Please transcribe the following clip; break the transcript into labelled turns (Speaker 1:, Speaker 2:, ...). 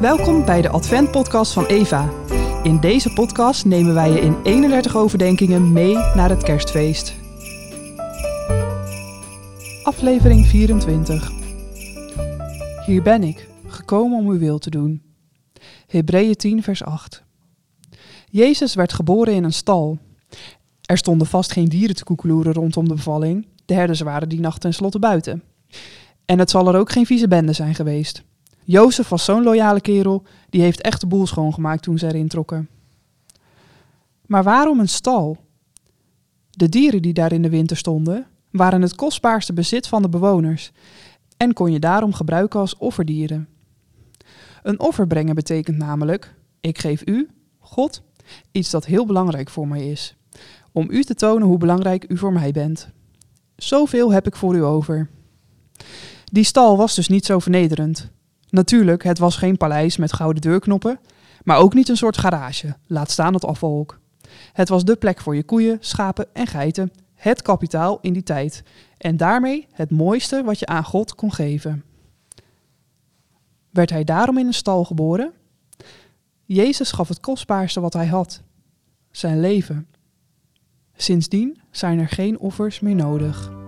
Speaker 1: Welkom bij de Advent-podcast van Eva. In deze podcast nemen wij je in 31 overdenkingen mee naar het kerstfeest. Aflevering 24. Hier ben ik, gekomen om uw wil te doen. Hebreeën 10, vers 8. Jezus werd geboren in een stal. Er stonden vast geen dieren te koekeloeren rondom de bevalling. De herders waren die nacht tenslotte buiten. En het zal er ook geen vieze bende zijn geweest. Jozef was zo'n loyale kerel, die heeft echt de boel schoongemaakt toen ze erin trokken. Maar waarom een stal? De dieren die daar in de winter stonden, waren het kostbaarste bezit van de bewoners en kon je daarom gebruiken als offerdieren. Een offer brengen betekent namelijk: ik geef u, God, iets dat heel belangrijk voor mij is, om u te tonen hoe belangrijk u voor mij bent. Zoveel heb ik voor u over. Die stal was dus niet zo vernederend. Natuurlijk, het was geen paleis met gouden deurknoppen, maar ook niet een soort garage, laat staan het afvalhok. Het was de plek voor je koeien, schapen en geiten, het kapitaal in die tijd en daarmee het mooiste wat je aan God kon geven. Werd hij daarom in een stal geboren? Jezus gaf het kostbaarste wat hij had: zijn leven. Sindsdien zijn er geen offers meer nodig.